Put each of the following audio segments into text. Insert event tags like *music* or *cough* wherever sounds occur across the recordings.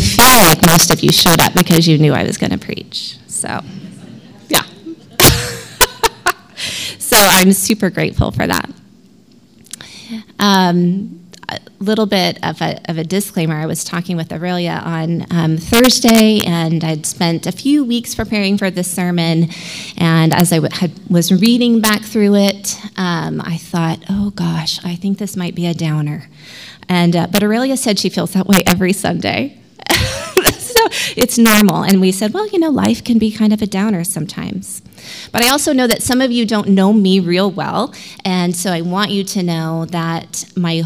feel like most of you showed up because you knew I was going to preach. So, yeah. *laughs* so I'm super grateful for that. Um, a little bit of a, of a, disclaimer. I was talking with Aurelia on um, Thursday, and I'd spent a few weeks preparing for this sermon. And as I w- had, was reading back through it, um, I thought, oh gosh, I think this might be a downer. And, uh, but Aurelia said she feels that way every Sunday. It's normal. And we said, well, you know, life can be kind of a downer sometimes. But I also know that some of you don't know me real well. And so I want you to know that my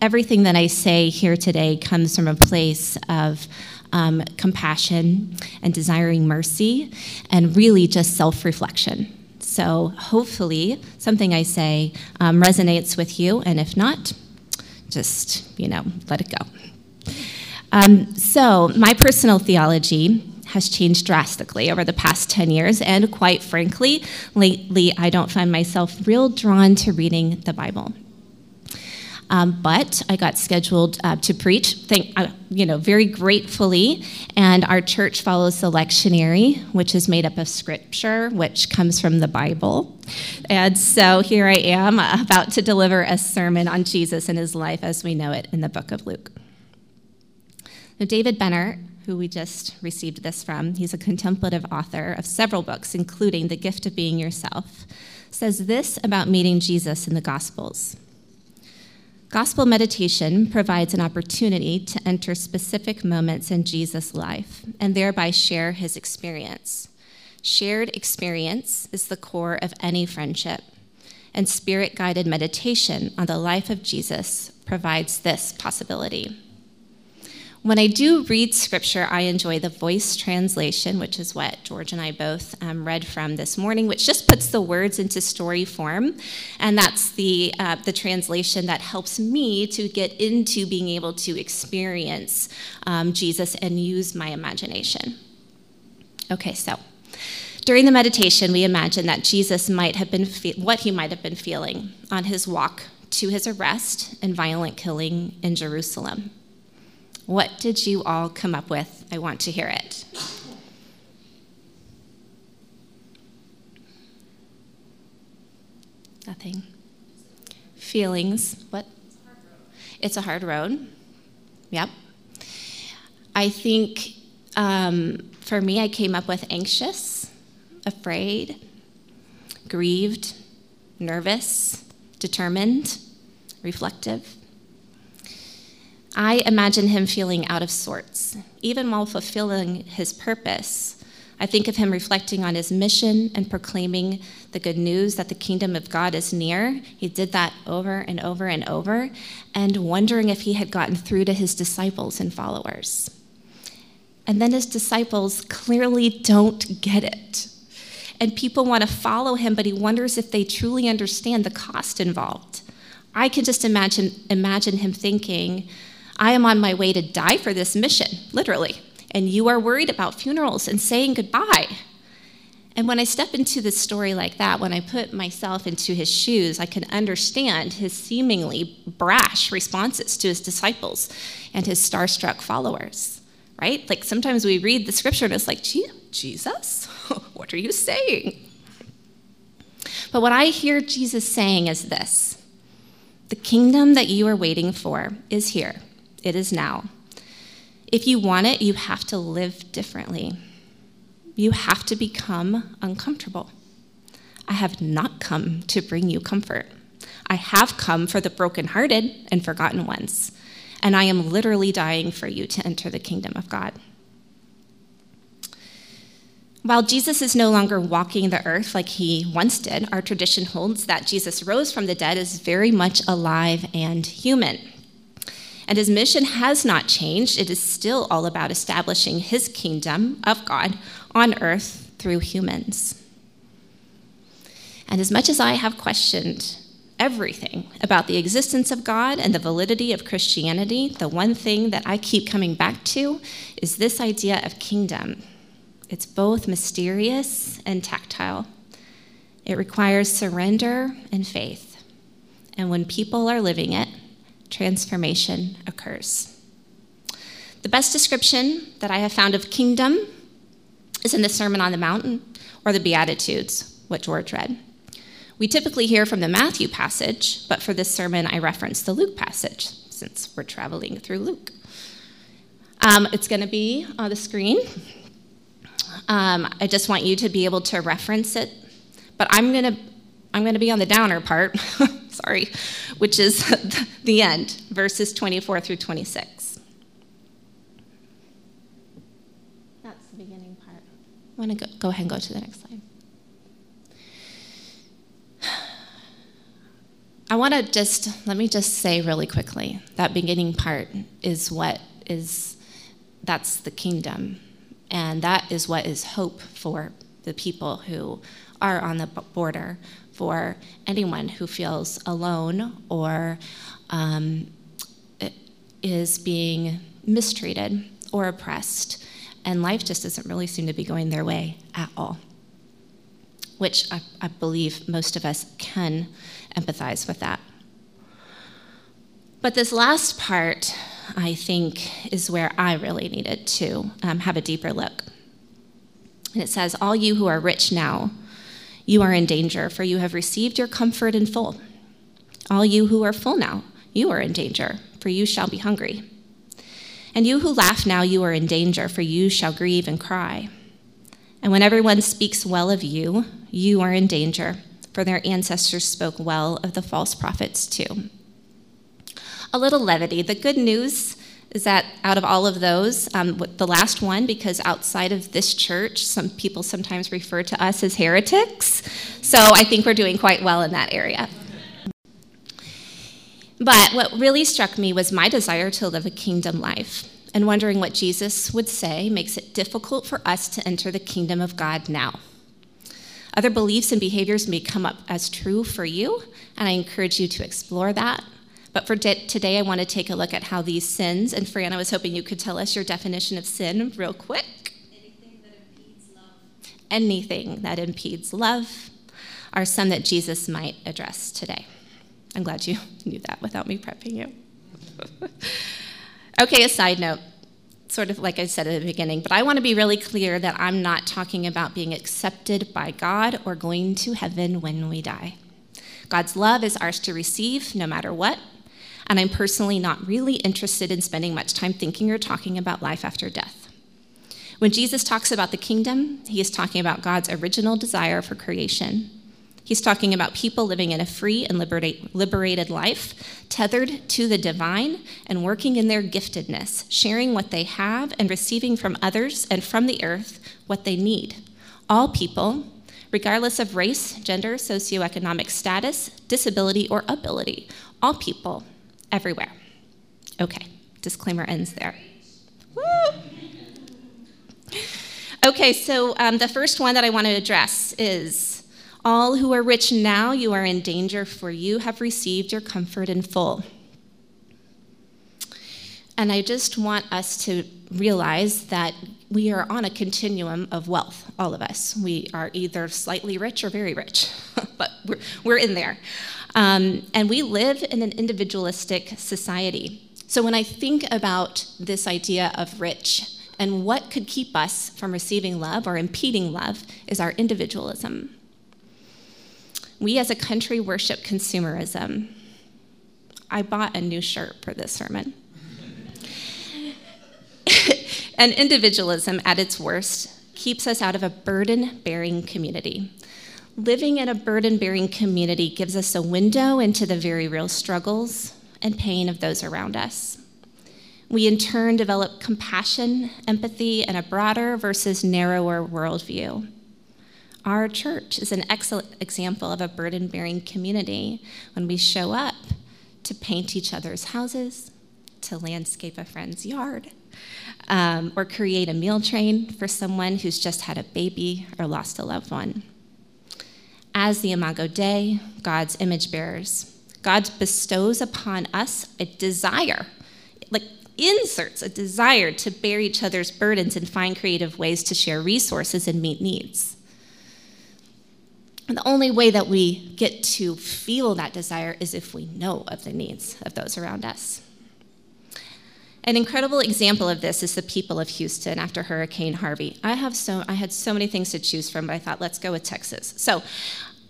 everything that I say here today comes from a place of um, compassion and desiring mercy and really just self reflection. So, hopefully, something I say um, resonates with you, and if not, just, you know, let it go. Um, so, my personal theology has changed drastically over the past 10 years, and quite frankly, lately I don't find myself real drawn to reading the Bible. Um, but I got scheduled uh, to preach, thank, uh, you know, very gratefully. And our church follows the lectionary, which is made up of scripture, which comes from the Bible. And so here I am uh, about to deliver a sermon on Jesus and his life as we know it in the book of Luke. Now, David Benner, who we just received this from, he's a contemplative author of several books, including The Gift of Being Yourself, says this about meeting Jesus in the Gospels. Gospel meditation provides an opportunity to enter specific moments in Jesus' life and thereby share his experience. Shared experience is the core of any friendship, and spirit guided meditation on the life of Jesus provides this possibility. When I do read scripture, I enjoy the voice translation, which is what George and I both um, read from this morning, which just puts the words into story form. And that's the, uh, the translation that helps me to get into being able to experience um, Jesus and use my imagination. Okay, so during the meditation, we imagine that Jesus might have been fe- what he might have been feeling on his walk to his arrest and violent killing in Jerusalem. What did you all come up with? I want to hear it. Nothing. Feelings. What? It's a hard road. Yep. I think um, for me, I came up with anxious, afraid, grieved, nervous, determined, reflective. I imagine him feeling out of sorts, even while fulfilling his purpose. I think of him reflecting on his mission and proclaiming the good news that the kingdom of God is near. He did that over and over and over, and wondering if he had gotten through to his disciples and followers. And then his disciples clearly don't get it. And people want to follow him, but he wonders if they truly understand the cost involved. I can just imagine, imagine him thinking, I am on my way to die for this mission, literally. And you are worried about funerals and saying goodbye. And when I step into this story like that, when I put myself into his shoes, I can understand his seemingly brash responses to his disciples and his starstruck followers, right? Like sometimes we read the scripture and it's like, Jesus, *laughs* what are you saying? But what I hear Jesus saying is this the kingdom that you are waiting for is here. It is now. If you want it, you have to live differently. You have to become uncomfortable. I have not come to bring you comfort. I have come for the brokenhearted and forgotten ones. And I am literally dying for you to enter the kingdom of God. While Jesus is no longer walking the earth like he once did, our tradition holds that Jesus rose from the dead is very much alive and human. And his mission has not changed. It is still all about establishing his kingdom of God on earth through humans. And as much as I have questioned everything about the existence of God and the validity of Christianity, the one thing that I keep coming back to is this idea of kingdom. It's both mysterious and tactile. It requires surrender and faith. And when people are living it, transformation occurs. The best description that I have found of kingdom is in the Sermon on the Mountain or the Beatitudes, what George read. We typically hear from the Matthew passage, but for this sermon, I reference the Luke passage since we're traveling through Luke. Um, it's going to be on the screen. Um, I just want you to be able to reference it, but I'm going to I'm going to be on the downer part, *laughs* sorry, which is *laughs* the end, verses 24 through 26. That's the beginning part. I want to go, go ahead and go to the next slide. *sighs* I want to just, let me just say really quickly that beginning part is what is, that's the kingdom. And that is what is hope for the people who are on the border, for anyone who feels alone or um, is being mistreated or oppressed, and life just doesn't really seem to be going their way at all, which I, I believe most of us can empathize with that. But this last part, I think, is where I really needed to um, have a deeper look. And it says, All you who are rich now, you are in danger, for you have received your comfort in full. All you who are full now, you are in danger, for you shall be hungry. And you who laugh now, you are in danger, for you shall grieve and cry. And when everyone speaks well of you, you are in danger, for their ancestors spoke well of the false prophets too. A little levity. The good news is that out of all of those, um, the last one, because outside of this church, some people sometimes refer to us as heretics. So I think we're doing quite well in that area. But what really struck me was my desire to live a kingdom life. And wondering what Jesus would say makes it difficult for us to enter the kingdom of God now. Other beliefs and behaviors may come up as true for you, and I encourage you to explore that but for today, I want to take a look at how these sins, and Fran, I was hoping you could tell us your definition of sin real quick. Anything that impedes love. Anything that impedes love are some that Jesus might address today. I'm glad you *laughs* knew that without me prepping you. *laughs* okay, a side note sort of like I said at the beginning, but I want to be really clear that I'm not talking about being accepted by God or going to heaven when we die. God's love is ours to receive no matter what, and I'm personally not really interested in spending much time thinking or talking about life after death. When Jesus talks about the kingdom, he is talking about God's original desire for creation. He's talking about people living in a free and liberated life, tethered to the divine and working in their giftedness, sharing what they have and receiving from others and from the earth what they need. All people, regardless of race, gender, socioeconomic status, disability, or ability, all people everywhere. Okay, disclaimer ends there. Woo! Okay, so um, the first one that I want to address is all who are rich now, you are in danger, for you have received your comfort in full. And I just want us to realize that we are on a continuum of wealth, all of us. We are either slightly rich or very rich, *laughs* but we're, we're in there. Um, and we live in an individualistic society. So when I think about this idea of rich and what could keep us from receiving love or impeding love is our individualism. We as a country worship consumerism. I bought a new shirt for this sermon. *laughs* and individualism, at its worst, keeps us out of a burden bearing community. Living in a burden bearing community gives us a window into the very real struggles and pain of those around us. We in turn develop compassion, empathy, and a broader versus narrower worldview. Our church is an excellent example of a burden bearing community when we show up to paint each other's houses, to landscape a friend's yard, um, or create a meal train for someone who's just had a baby or lost a loved one as the Imago Dei, God's image bearers. God bestows upon us a desire, like inserts a desire to bear each other's burdens and find creative ways to share resources and meet needs. And the only way that we get to feel that desire is if we know of the needs of those around us. An incredible example of this is the people of Houston after Hurricane Harvey. I have so I had so many things to choose from, but I thought let's go with Texas. So,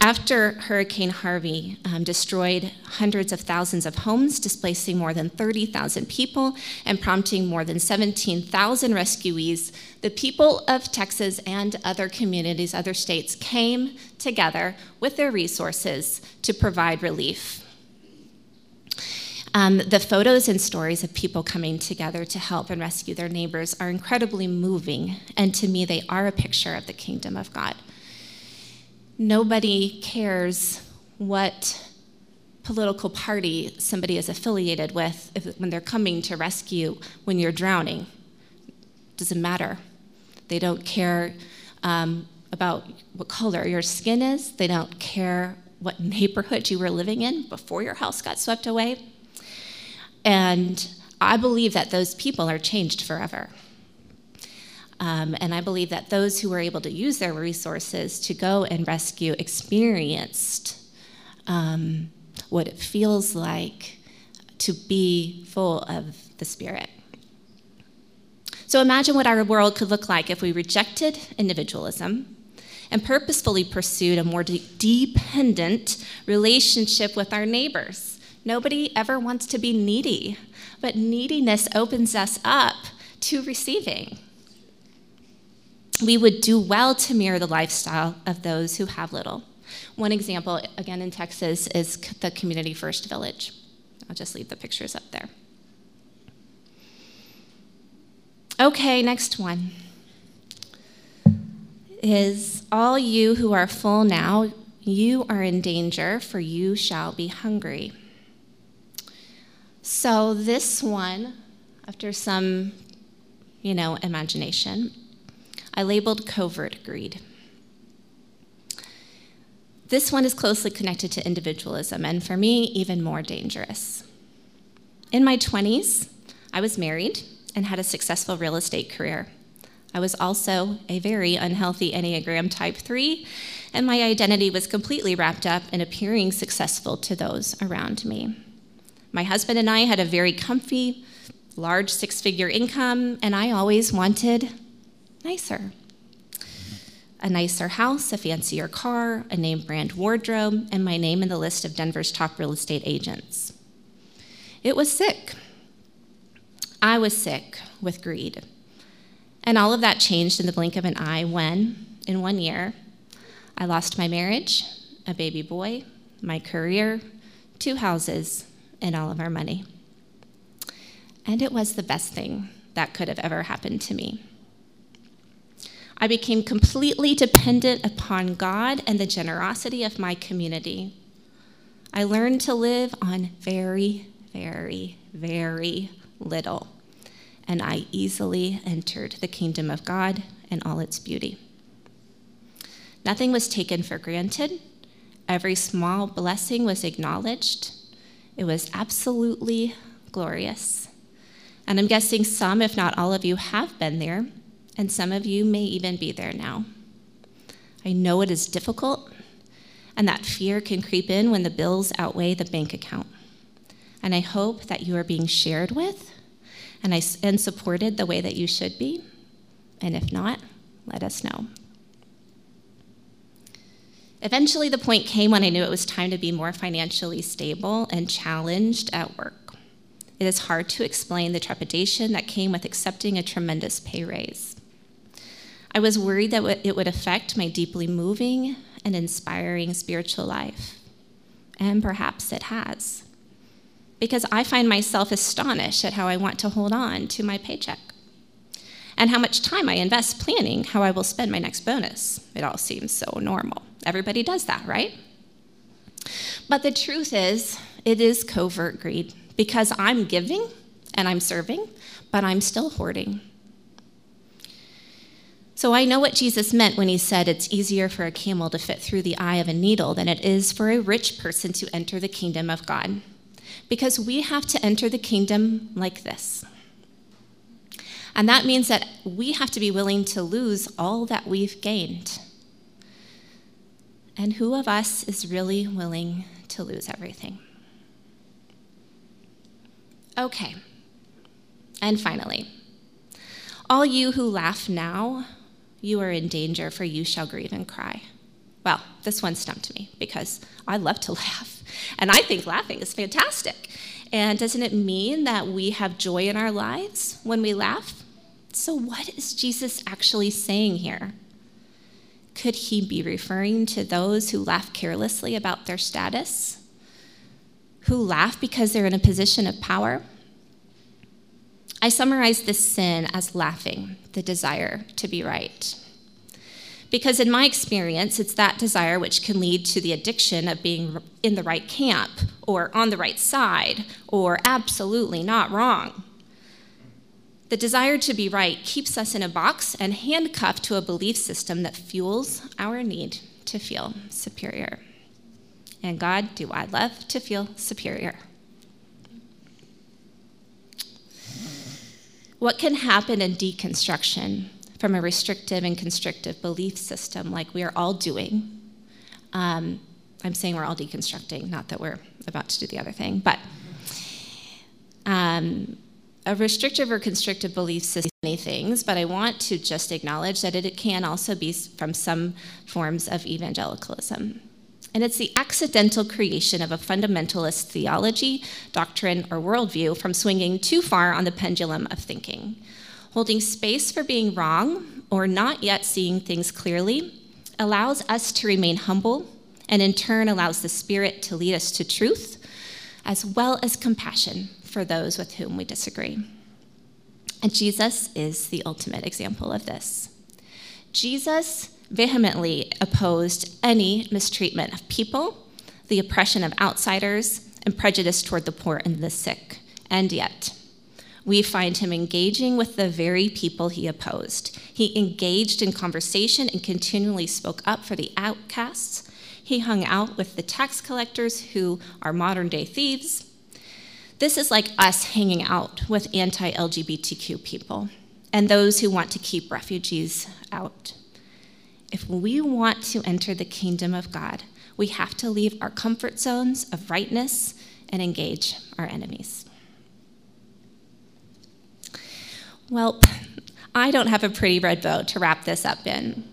after Hurricane Harvey um, destroyed hundreds of thousands of homes, displacing more than 30,000 people and prompting more than 17,000 rescuees, the people of Texas and other communities, other states came together with their resources to provide relief. Um, the photos and stories of people coming together to help and rescue their neighbors are incredibly moving, and to me, they are a picture of the kingdom of God. Nobody cares what political party somebody is affiliated with if, when they're coming to rescue when you're drowning. Doesn't matter. They don't care um, about what color your skin is. They don't care what *laughs* neighborhood you were living in before your house got swept away. And I believe that those people are changed forever. Um, and I believe that those who were able to use their resources to go and rescue experienced um, what it feels like to be full of the Spirit. So imagine what our world could look like if we rejected individualism and purposefully pursued a more de- dependent relationship with our neighbors. Nobody ever wants to be needy, but neediness opens us up to receiving we would do well to mirror the lifestyle of those who have little. One example, again in Texas, is the Community First Village. I'll just leave the pictures up there. Okay, next one is all you who are full now, you are in danger, for you shall be hungry. So, this one, after some, you know, imagination, I labeled covert greed. This one is closely connected to individualism, and for me, even more dangerous. In my 20s, I was married and had a successful real estate career. I was also a very unhealthy Enneagram Type 3, and my identity was completely wrapped up in appearing successful to those around me. My husband and I had a very comfy, large six figure income, and I always wanted nicer. A nicer house, a fancier car, a name brand wardrobe, and my name in the list of Denver's top real estate agents. It was sick. I was sick with greed. And all of that changed in the blink of an eye when, in one year, I lost my marriage, a baby boy, my career, two houses, and all of our money. And it was the best thing that could have ever happened to me. I became completely dependent upon God and the generosity of my community. I learned to live on very, very, very little, and I easily entered the kingdom of God and all its beauty. Nothing was taken for granted. Every small blessing was acknowledged. It was absolutely glorious. And I'm guessing some, if not all of you, have been there and some of you may even be there now. I know it is difficult, and that fear can creep in when the bills outweigh the bank account. And I hope that you are being shared with and, I, and supported the way that you should be. And if not, let us know. Eventually, the point came when I knew it was time to be more financially stable and challenged at work. It is hard to explain the trepidation that came with accepting a tremendous pay raise. I was worried that it would affect my deeply moving and inspiring spiritual life. And perhaps it has. Because I find myself astonished at how I want to hold on to my paycheck and how much time I invest planning how I will spend my next bonus. It all seems so normal. Everybody does that, right? But the truth is, it is covert greed because I'm giving and I'm serving, but I'm still hoarding. So I know what Jesus meant when he said it's easier for a camel to fit through the eye of a needle than it is for a rich person to enter the kingdom of God. Because we have to enter the kingdom like this. And that means that we have to be willing to lose all that we've gained. And who of us is really willing to lose everything? Okay. And finally, all you who laugh now, you are in danger, for you shall grieve and cry. Well, this one stumped me because I love to *laughs* laugh, and I think laughing is fantastic. And doesn't it mean that we have joy in our lives when we laugh? So, what is Jesus actually saying here? Could he be referring to those who laugh carelessly about their status? Who laugh because they're in a position of power? I summarize this sin as laughing, the desire to be right. Because in my experience, it's that desire which can lead to the addiction of being in the right camp, or on the right side, or absolutely not wrong. The desire to be right keeps us in a box and handcuffed to a belief system that fuels our need to feel superior. And God, do I love to feel superior? What can happen in deconstruction from a restrictive and constrictive belief system like we are all doing? Um, I'm saying we're all deconstructing, not that we're about to do the other thing, but um, a restrictive or constrictive belief system many things, but I want to just acknowledge that it can also be from some forms of evangelicalism. And it's the accidental creation of a fundamentalist theology, doctrine, or worldview from swinging too far on the pendulum of thinking. Holding space for being wrong or not yet seeing things clearly allows us to remain humble and in turn allows the Spirit to lead us to truth as well as compassion for those with whom we disagree. And Jesus is the ultimate example of this. Jesus vehemently opposed any mistreatment of people, the oppression of outsiders, and prejudice toward the poor and the sick. And yet, we find him engaging with the very people he opposed. He engaged in conversation and continually spoke up for the outcasts. He hung out with the tax collectors who are modern day thieves. This is like us hanging out with anti LGBTQ people and those who want to keep refugees out. If we want to enter the kingdom of God, we have to leave our comfort zones of rightness and engage our enemies. Well, I don't have a pretty red bow to wrap this up in.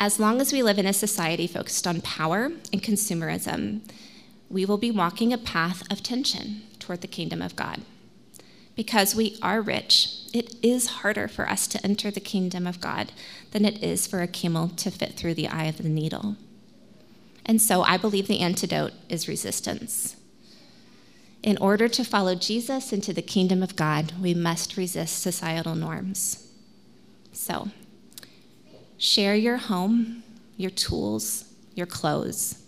As long as we live in a society focused on power and consumerism, we will be walking a path of tension toward the kingdom of God. Because we are rich, it is harder for us to enter the kingdom of God than it is for a camel to fit through the eye of the needle. And so I believe the antidote is resistance. In order to follow Jesus into the kingdom of God, we must resist societal norms. So, share your home, your tools, your clothes,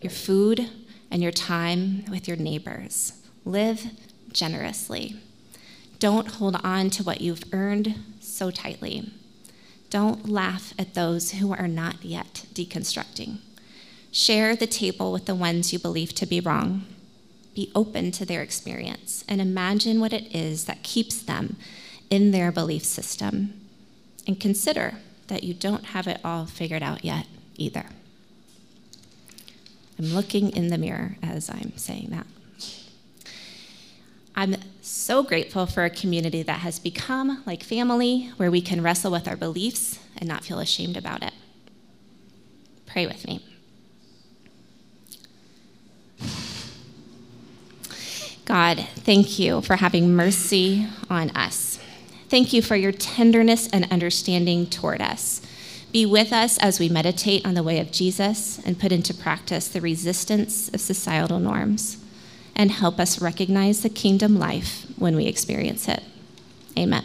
your food, and your time with your neighbors. Live generously. Don't hold on to what you've earned so tightly. Don't laugh at those who are not yet deconstructing. Share the table with the ones you believe to be wrong. Be open to their experience and imagine what it is that keeps them in their belief system. And consider that you don't have it all figured out yet either. I'm looking in the mirror as I'm saying that. I'm so grateful for a community that has become like family, where we can wrestle with our beliefs and not feel ashamed about it. Pray with me. God, thank you for having mercy on us. Thank you for your tenderness and understanding toward us. Be with us as we meditate on the way of Jesus and put into practice the resistance of societal norms, and help us recognize the kingdom life when we experience it. Amen.